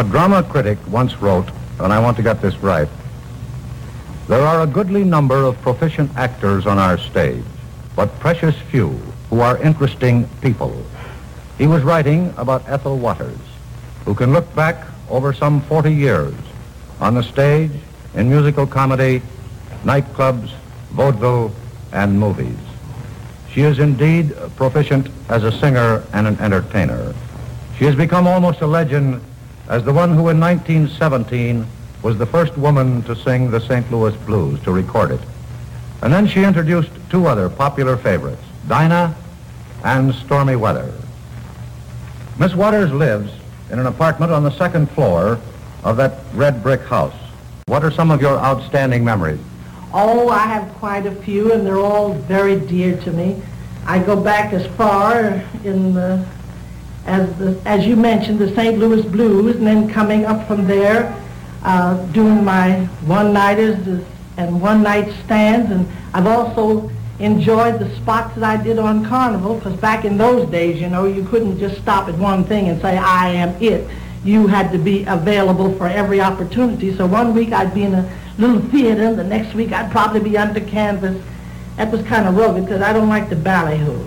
A drama critic once wrote, and I want to get this right, there are a goodly number of proficient actors on our stage, but precious few who are interesting people. He was writing about Ethel Waters, who can look back over some 40 years on the stage, in musical comedy, nightclubs, vaudeville, and movies. She is indeed proficient as a singer and an entertainer. She has become almost a legend as the one who in 1917 was the first woman to sing the St. Louis Blues, to record it. And then she introduced two other popular favorites, Dinah and Stormy Weather. Miss Waters lives in an apartment on the second floor of that red brick house. What are some of your outstanding memories? Oh, I have quite a few, and they're all very dear to me. I go back as far in the, as the, as you mentioned, the St. Louis Blues, and then coming up from there, uh, doing my one-nighters and one-night stands, and I've also enjoyed the spots that I did on Carnival, because back in those days, you know, you couldn't just stop at one thing and say, I am it. You had to be available for every opportunity. So one week I'd be in a little theater, and the next week I'd probably be under canvas. That was kind of rugged, because I don't like the ballyhoo.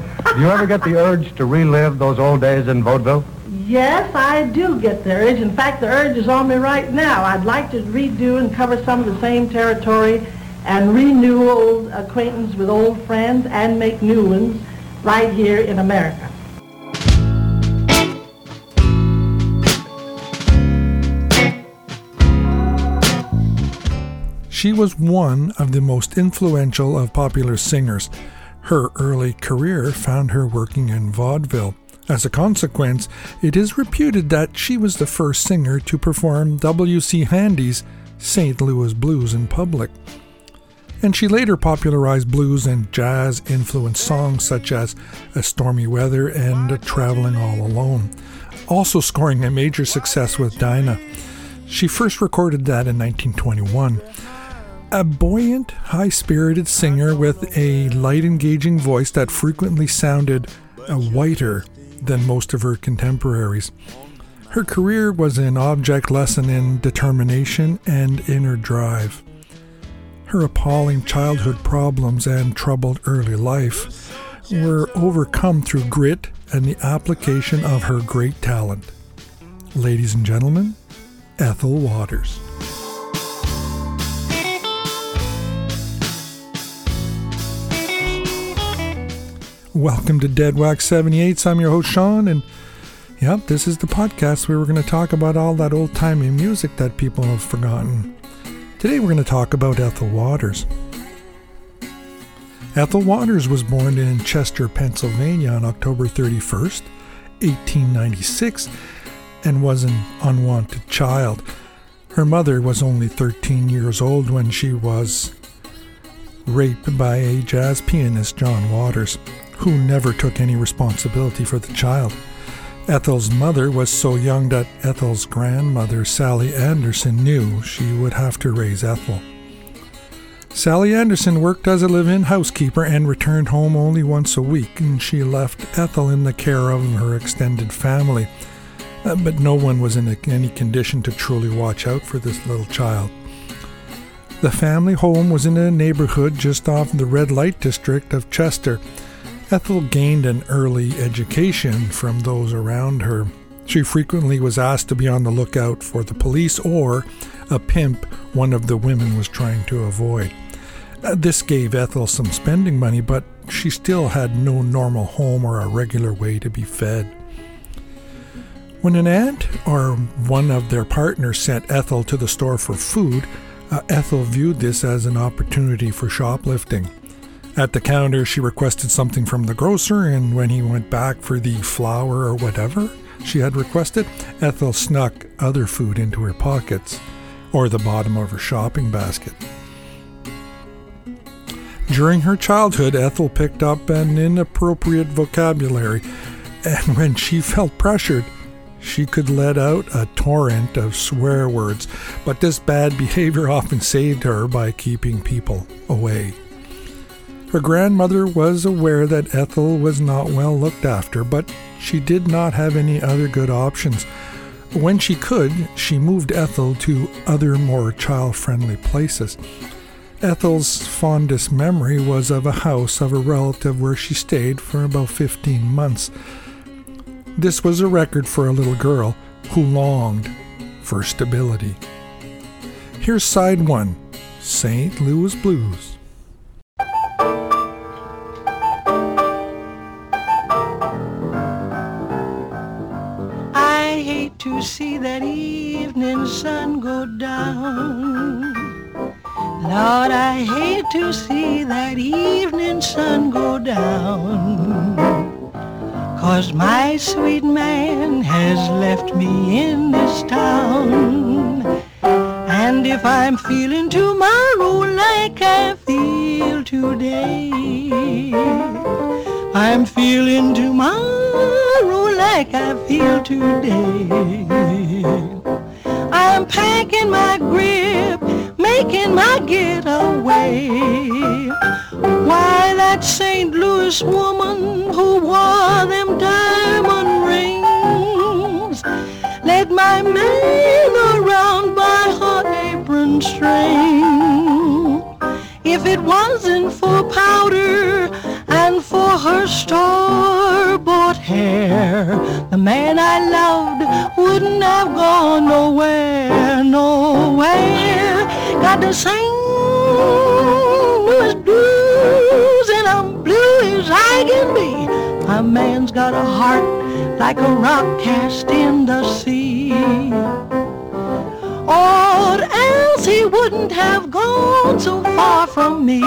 do you ever get the urge to relive those old days in vaudeville? Yes, I do get the urge. In fact, the urge is on me right now. I'd like to redo and cover some of the same territory and renew old acquaintance with old friends and make new ones right here in America. She was one of the most influential of popular singers. Her early career found her working in vaudeville. As a consequence, it is reputed that she was the first singer to perform W.C. Handy's St. Louis Blues in public and she later popularized blues and jazz influenced songs such as A Stormy Weather and Traveling All Alone, also scoring a major success with Dinah. She first recorded that in 1921. A buoyant, high spirited singer with a light, engaging voice that frequently sounded uh, whiter than most of her contemporaries. Her career was an object lesson in determination and inner drive. Her appalling childhood problems and troubled early life were overcome through grit and the application of her great talent. Ladies and gentlemen, Ethel Waters. Welcome to Dead Wax 78. I'm your host, Sean, and yep, this is the podcast where we're going to talk about all that old timey music that people have forgotten. Today we're going to talk about Ethel Waters. Ethel Waters was born in Chester, Pennsylvania on October 31st, 1896, and was an unwanted child. Her mother was only 13 years old when she was raped by a jazz pianist, John Waters, who never took any responsibility for the child. Ethel's mother was so young that Ethel's grandmother, Sally Anderson, knew she would have to raise Ethel. Sally Anderson worked as a live in housekeeper and returned home only once a week, and she left Ethel in the care of her extended family. Uh, but no one was in any condition to truly watch out for this little child. The family home was in a neighborhood just off the red light district of Chester Ethel gained an early education from those around her. She frequently was asked to be on the lookout for the police or a pimp one of the women was trying to avoid. Uh, this gave Ethel some spending money, but she still had no normal home or a regular way to be fed. When an aunt or one of their partners sent Ethel to the store for food, uh, Ethel viewed this as an opportunity for shoplifting. At the counter, she requested something from the grocer, and when he went back for the flour or whatever she had requested, Ethel snuck other food into her pockets or the bottom of her shopping basket. During her childhood, Ethel picked up an inappropriate vocabulary, and when she felt pressured, she could let out a torrent of swear words, but this bad behavior often saved her by keeping people away. Her grandmother was aware that Ethel was not well looked after, but she did not have any other good options. when she could, she moved Ethel to other more child friendly places. Ethel's fondest memory was of a house of a relative where she stayed for about 15 months. This was a record for a little girl who longed for stability. Here's side one St. Louis Blues. To see that evening sun go down. Lord, I hate to see that evening sun go down. Cause my sweet man has left me in this town. And if I'm feeling tomorrow like I feel today, I'm feeling tomorrow like I feel today. I'm packing my grip, making my getaway. Why that St. Louis woman who wore them diamond rings led my man around by her apron string. If it wasn't for powder her store-bought hair, the man I loved wouldn't have gone nowhere, nowhere. Got to sing Louis blues, and I'm blue as I can be. My man's got a heart like a rock cast in the sea. Or else he wouldn't have gone so far from me.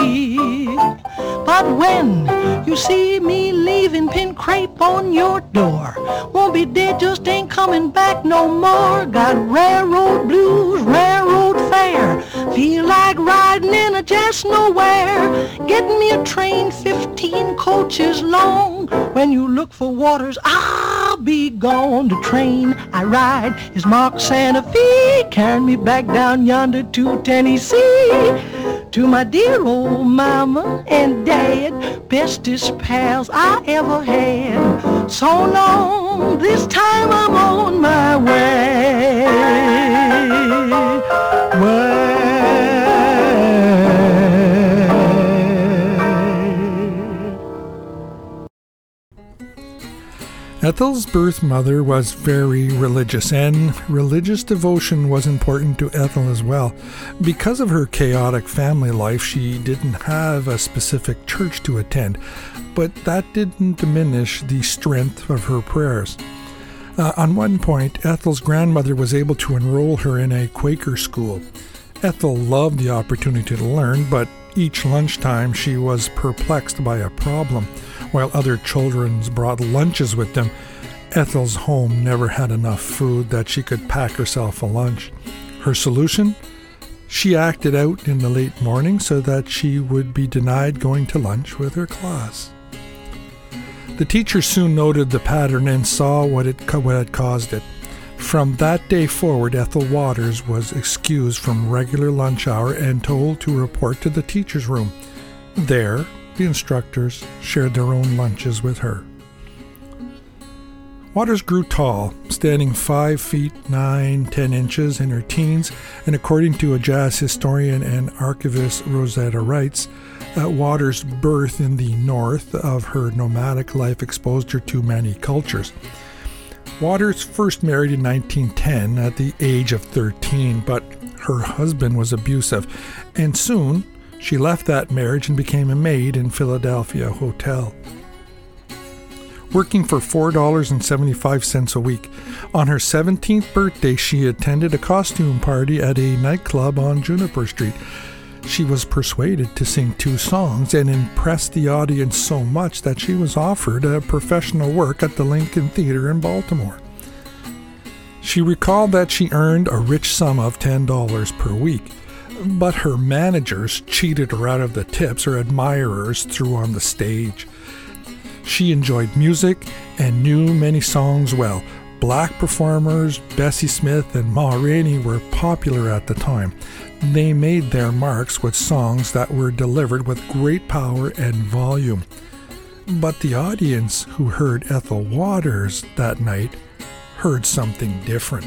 But when you see me leaving pin crepe on your door, won't be dead, just ain't coming back no more. Got railroad blues, railroad fare. Feel like riding in a just nowhere. Get me a train 15 coaches long. When you look for waters, ah, I'll be gone. The train I ride is marked Santa Fe. Carry me back down yonder to Tennessee. To my dear old mama and dad, bestest pals I ever had. So long, this time I'm on my way. Ethel's birth mother was very religious, and religious devotion was important to Ethel as well. Because of her chaotic family life, she didn't have a specific church to attend, but that didn't diminish the strength of her prayers. Uh, on one point, Ethel's grandmother was able to enroll her in a Quaker school. Ethel loved the opportunity to learn, but each lunchtime she was perplexed by a problem. While other children brought lunches with them, Ethel's home never had enough food that she could pack herself a lunch. Her solution? She acted out in the late morning so that she would be denied going to lunch with her class. The teacher soon noted the pattern and saw what, it, what had caused it. From that day forward, Ethel Waters was excused from regular lunch hour and told to report to the teacher's room. There, the instructors shared their own lunches with her. Waters grew tall, standing five feet nine, ten inches in her teens, and according to a jazz historian and archivist Rosetta Reitz, uh, Waters' birth in the north of her nomadic life exposed her to many cultures. Waters first married in 1910 at the age of 13, but her husband was abusive, and soon she left that marriage and became a maid in Philadelphia hotel. Working for $4.75 a week. On her 17th birthday, she attended a costume party at a nightclub on Juniper Street. She was persuaded to sing two songs and impressed the audience so much that she was offered a professional work at the Lincoln Theater in Baltimore. She recalled that she earned a rich sum of $10 per week, but her managers cheated her out of the tips her admirers threw on the stage. She enjoyed music and knew many songs well. Black performers, Bessie Smith and Ma Rainey, were popular at the time. They made their marks with songs that were delivered with great power and volume. But the audience who heard Ethel Waters that night heard something different.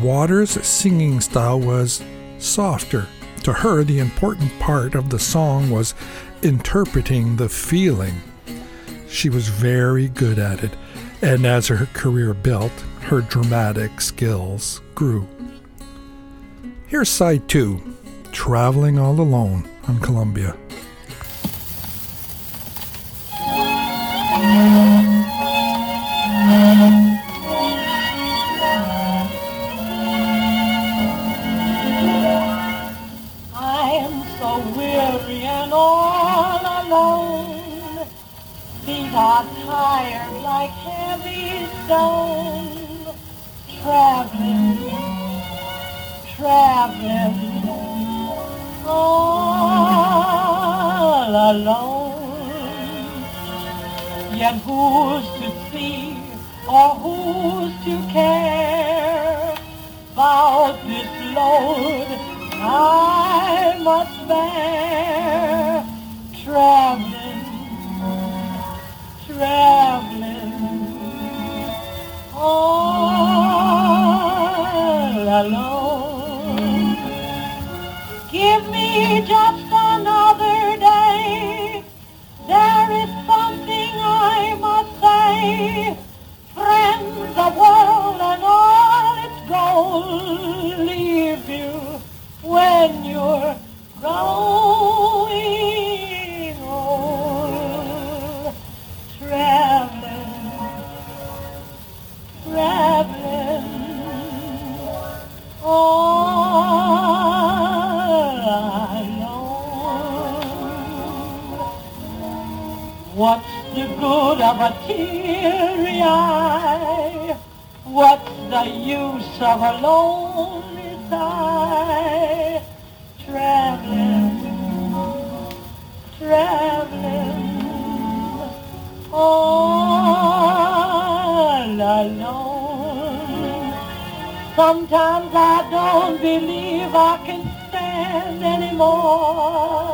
Waters' singing style was softer. To her, the important part of the song was interpreting the feeling. She was very good at it, and as her career built, her dramatic skills grew. Here's side two Traveling All Alone on Columbia. traveling, traveling, all alone. Yet who's to see or who's to care about this load I must bear? Traveling, traveling all alone. Give me just another day. There is something I must say. Friends, the world and all its gold leave you when you're grown. the good of a teary eye? What's the use of a lonely sigh? Traveling, traveling all alone. Sometimes I don't believe I can stand anymore.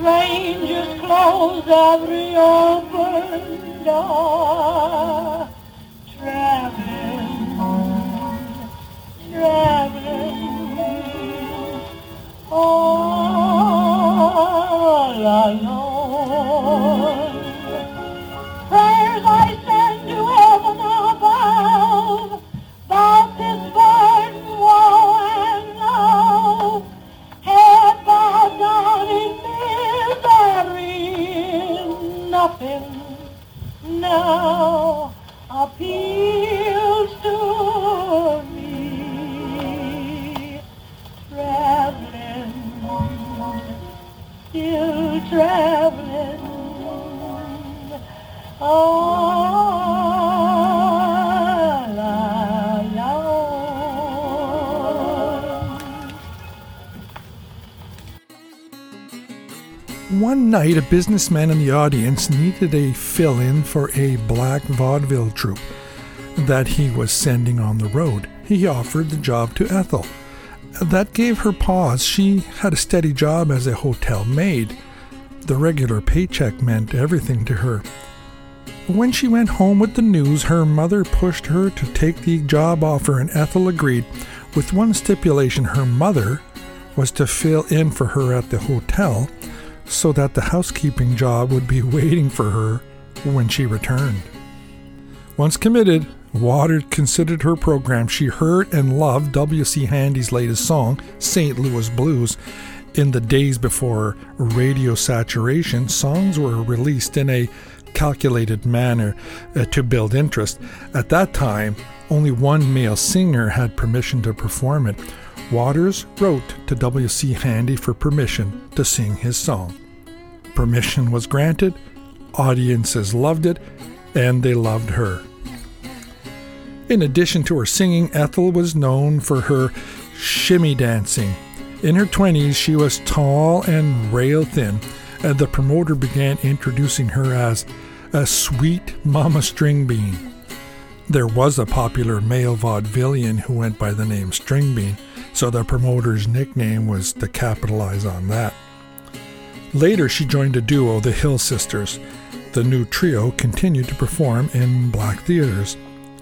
Strangers close every open door. Traveling, traveling, all alone. now appeals to me. Traveling, still traveling. Oh. Night, a businessman in the audience needed a fill in for a black vaudeville troupe that he was sending on the road. He offered the job to Ethel. That gave her pause. She had a steady job as a hotel maid. The regular paycheck meant everything to her. When she went home with the news, her mother pushed her to take the job offer, and Ethel agreed, with one stipulation her mother was to fill in for her at the hotel so that the housekeeping job would be waiting for her when she returned. Once committed, Waters considered her program. She heard and loved W.C. Handy's latest song, St. Louis Blues. In the days before radio saturation, songs were released in a calculated manner uh, to build interest. At that time, only one male singer had permission to perform it. Waters wrote to W.C. Handy for permission to sing his song. Permission was granted, audiences loved it, and they loved her. In addition to her singing, Ethel was known for her shimmy dancing. In her 20s, she was tall and rail thin, and the promoter began introducing her as a sweet mama string bean. There was a popular male vaudevillian who went by the name String Bean, so the promoter's nickname was to capitalize on that. Later, she joined a duo, the Hill Sisters. The new trio continued to perform in black theaters.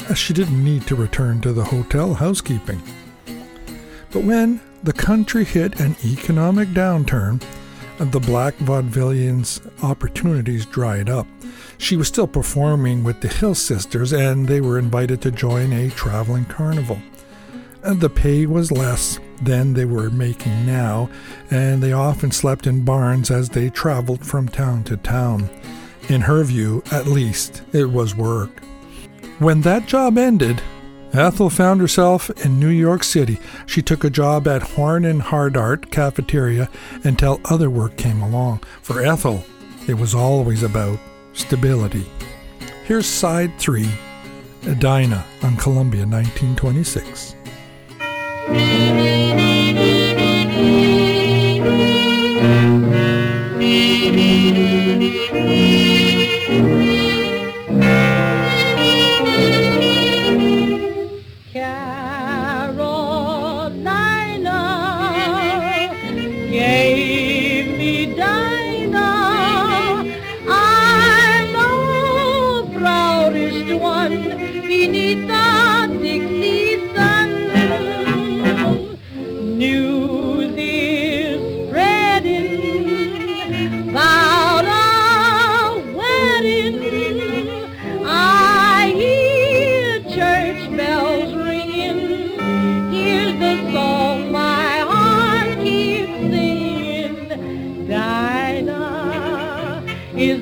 as she didn't need to return to the hotel housekeeping. But when the country hit an economic downturn, the black vaudevillian's opportunities dried up. She was still performing with the Hill Sisters, and they were invited to join a traveling carnival. And the pay was less than they were making now, and they often slept in barns as they traveled from town to town. In her view, at least, it was work. When that job ended, Ethel found herself in New York City. She took a job at Horn and Hardart cafeteria until other work came along. For Ethel, it was always about stability. Here's side three Dinah on Columbia 1926. Carolina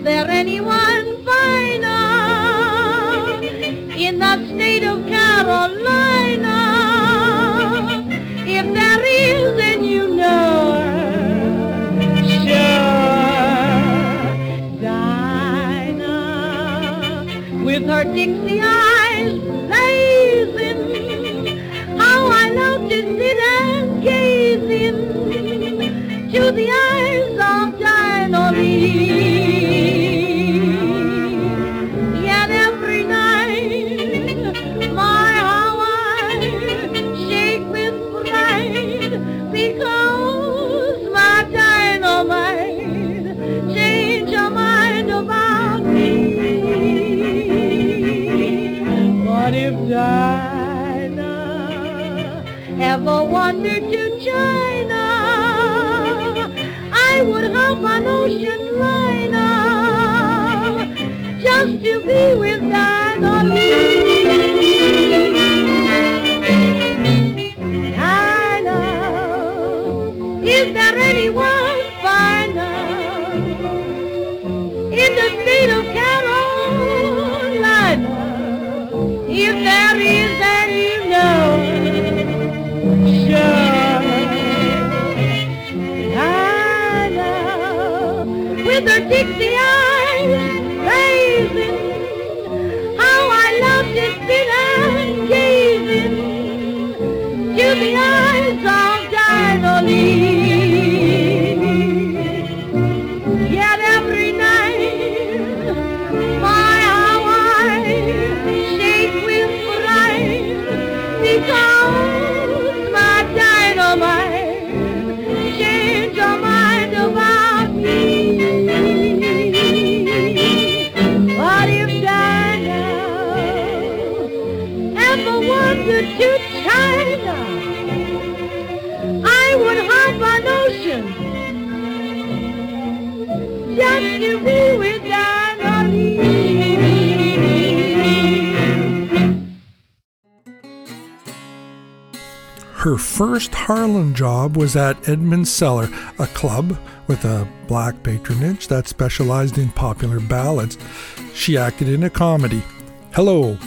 there anyone finer in the state of Carolina? If there is, then you know her. Sure, Dinah, with her Dixie eyes ever wandered to China, I would hop an ocean liner just to be with Dinah. How I love to sit and gaze into the eyes Her first Harlem job was at Edmond's Cellar, a club with a black patronage that specialized in popular ballads. She acted in a comedy. Hello,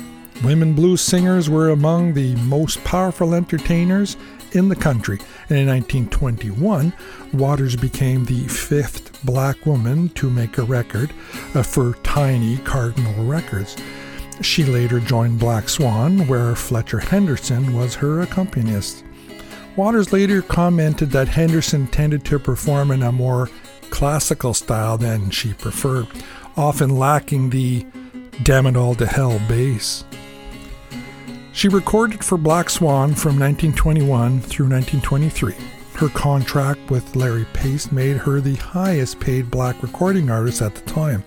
women blues singers were among the most powerful entertainers in the country. And in 1921, Waters became the fifth black woman to make a record uh, for Tiny Cardinal Records. She later joined Black Swan, where Fletcher Henderson was her accompanist. Waters later commented that Henderson tended to perform in a more classical style than she preferred, often lacking the damn it all to hell bass. She recorded for Black Swan from 1921 through 1923. Her contract with Harry Pace made her the highest paid black recording artist at the time.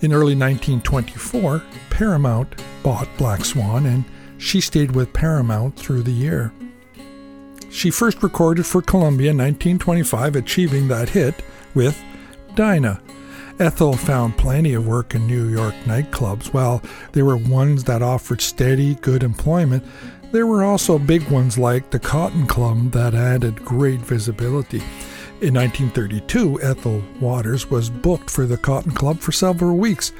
In early 1924, Paramount bought Black Swan and she stayed with Paramount through the year. She first recorded for Columbia in 1925, achieving that hit with Dinah. Ethel found plenty of work in New York nightclubs. While there were ones that offered steady, good employment, there were also big ones like the Cotton Club that added great visibility. In 1932, Ethel Waters was booked for the Cotton Club for several weeks.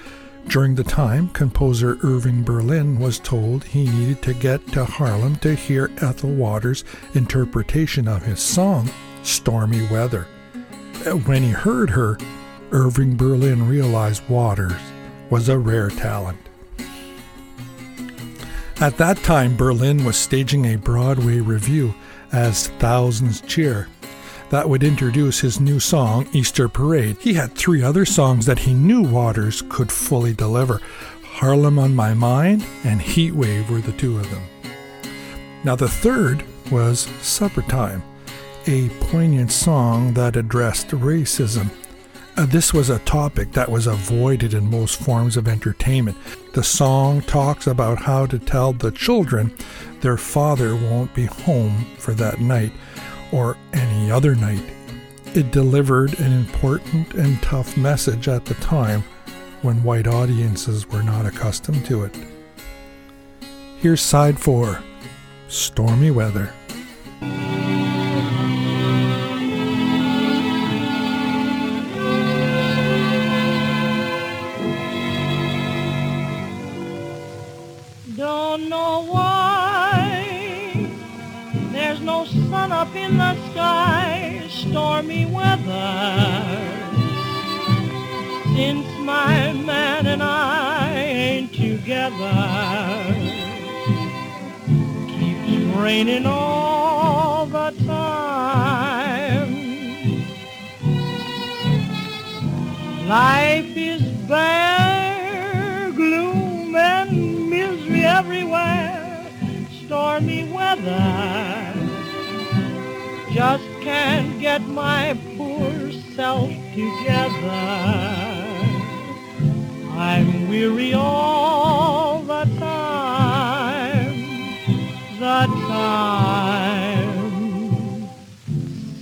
During the time, composer Irving Berlin was told he needed to get to Harlem to hear Ethel Waters' interpretation of his song, Stormy Weather. When he heard her, Irving Berlin realized Waters was a rare talent. At that time, Berlin was staging a Broadway revue as Thousands Cheer that would introduce his new song, Easter Parade. He had three other songs that he knew Waters could fully deliver Harlem on My Mind and Heat Wave were the two of them. Now, the third was Supper Time, a poignant song that addressed racism. Uh, this was a topic that was avoided in most forms of entertainment. The song talks about how to tell the children their father won't be home for that night any other night. It delivered an important and tough message at the time when white audiences were not accustomed to it. Here's side four Stormy Weather. Stormy weather. Since my man and I ain't together, keeps raining all the time. Life is bare, gloom and misery everywhere, stormy weather. Just get my poor self together. I'm weary all the time, the time.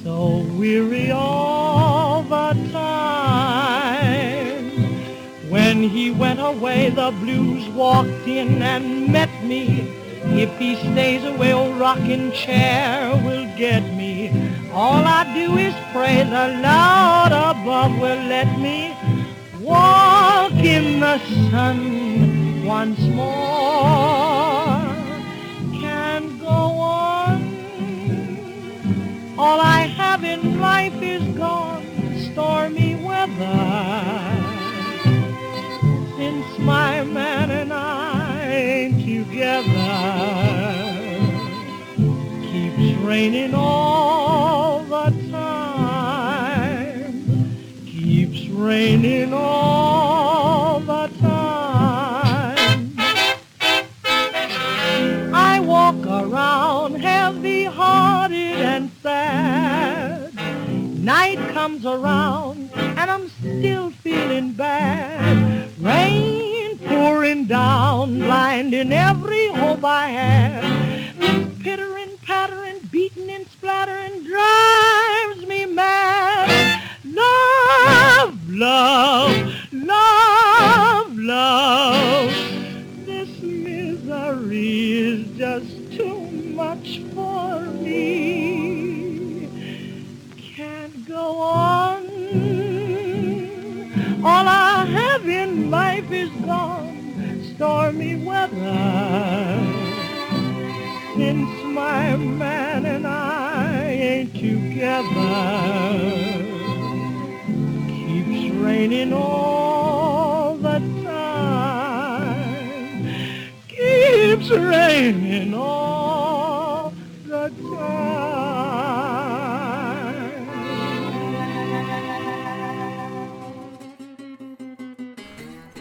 So weary all the time. When he went away, the blues walked in and met me. If he stays away, old rocking chair will get me. All I do is pray the Lord above will let me walk in the sun once more. Can't go on. All I have in life is gone, stormy weather. Since my man and I ain't together, keeps raining all raining all the time. I walk around heavy-hearted and sad. Night comes around and I'm still feeling bad. Rain pouring down, blinding every hope I had. Just too much for me. Can't go on. All I have in life is gone, stormy weather. Since my man and I ain't together, keeps raining all raining all the time.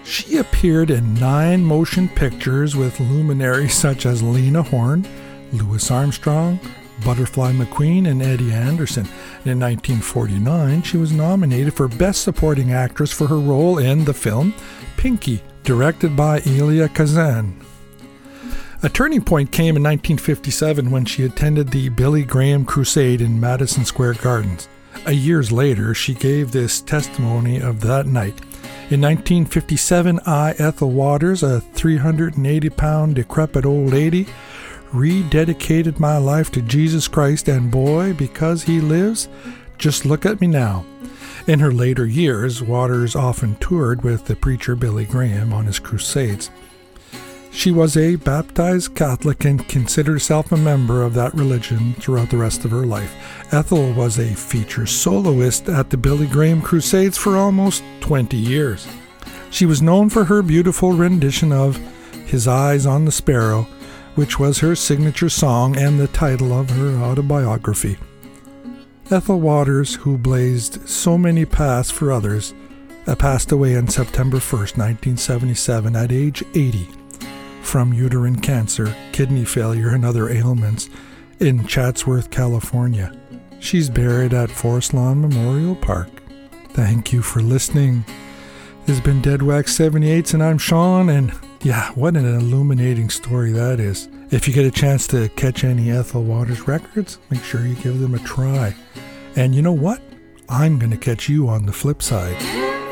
She appeared in nine motion pictures with luminaries such as Lena Horne, Louis Armstrong, Butterfly McQueen, and Eddie Anderson. In 1949, she was nominated for Best Supporting Actress for her role in the film Pinky, directed by Elia Kazan. A turning point came in 1957 when she attended the Billy Graham Crusade in Madison Square Gardens. A years later, she gave this testimony of that night. In 1957, I, Ethel Waters, a 380 pound decrepit old lady, rededicated my life to Jesus Christ, and boy, because he lives, just look at me now. In her later years, Waters often toured with the preacher Billy Graham on his crusades. She was a baptized Catholic and considered herself a member of that religion throughout the rest of her life. Ethel was a feature soloist at the Billy Graham Crusades for almost 20 years. She was known for her beautiful rendition of His Eyes on the Sparrow, which was her signature song and the title of her autobiography. Ethel Waters, who blazed so many paths for others, passed away on September 1st, 1977, at age 80 from uterine cancer, kidney failure, and other ailments in Chatsworth, California. She's buried at Forest Lawn Memorial Park. Thank you for listening. This has been Dead Wax 78s, and I'm Sean, and yeah, what an illuminating story that is. If you get a chance to catch any Ethel Waters records, make sure you give them a try. And you know what? I'm going to catch you on the flip side.